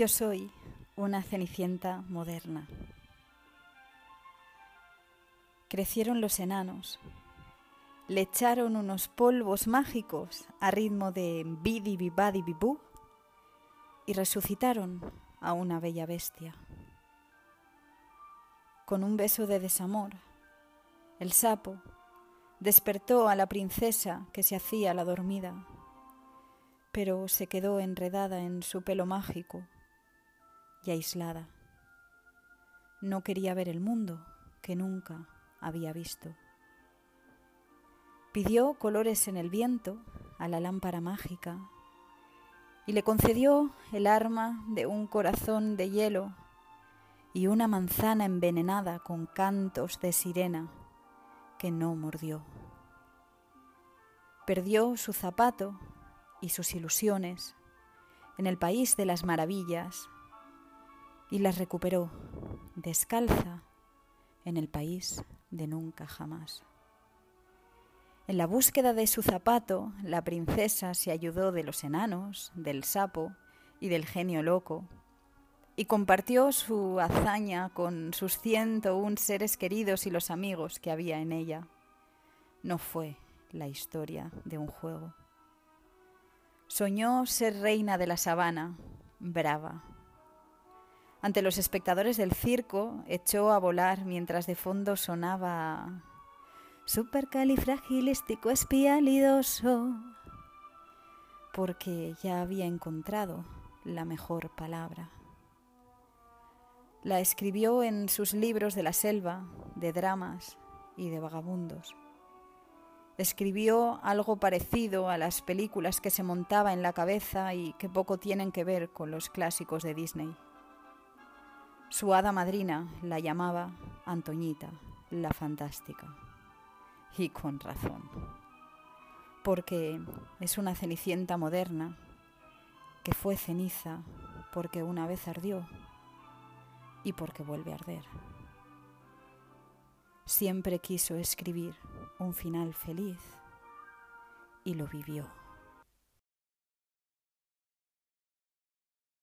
Yo soy una cenicienta moderna. Crecieron los enanos, le echaron unos polvos mágicos a ritmo de bidi bibadi bibú y resucitaron a una bella bestia. Con un beso de desamor, el sapo despertó a la princesa que se hacía la dormida, pero se quedó enredada en su pelo mágico y aislada. No quería ver el mundo que nunca había visto. Pidió colores en el viento a la lámpara mágica y le concedió el arma de un corazón de hielo y una manzana envenenada con cantos de sirena que no mordió. Perdió su zapato y sus ilusiones en el país de las maravillas y las recuperó descalza en el país de nunca jamás. En la búsqueda de su zapato, la princesa se ayudó de los enanos, del sapo y del genio loco, y compartió su hazaña con sus ciento un seres queridos y los amigos que había en ella. No fue la historia de un juego. Soñó ser reina de la sabana, brava, ante los espectadores del circo, echó a volar mientras de fondo sonaba supercalifragilístico espialidoso, porque ya había encontrado la mejor palabra. La escribió en sus libros de la selva, de dramas y de vagabundos. Escribió algo parecido a las películas que se montaba en la cabeza y que poco tienen que ver con los clásicos de Disney. Su hada madrina la llamaba Antoñita, la fantástica. Y con razón, porque es una cenicienta moderna que fue ceniza porque una vez ardió y porque vuelve a arder. Siempre quiso escribir un final feliz y lo vivió.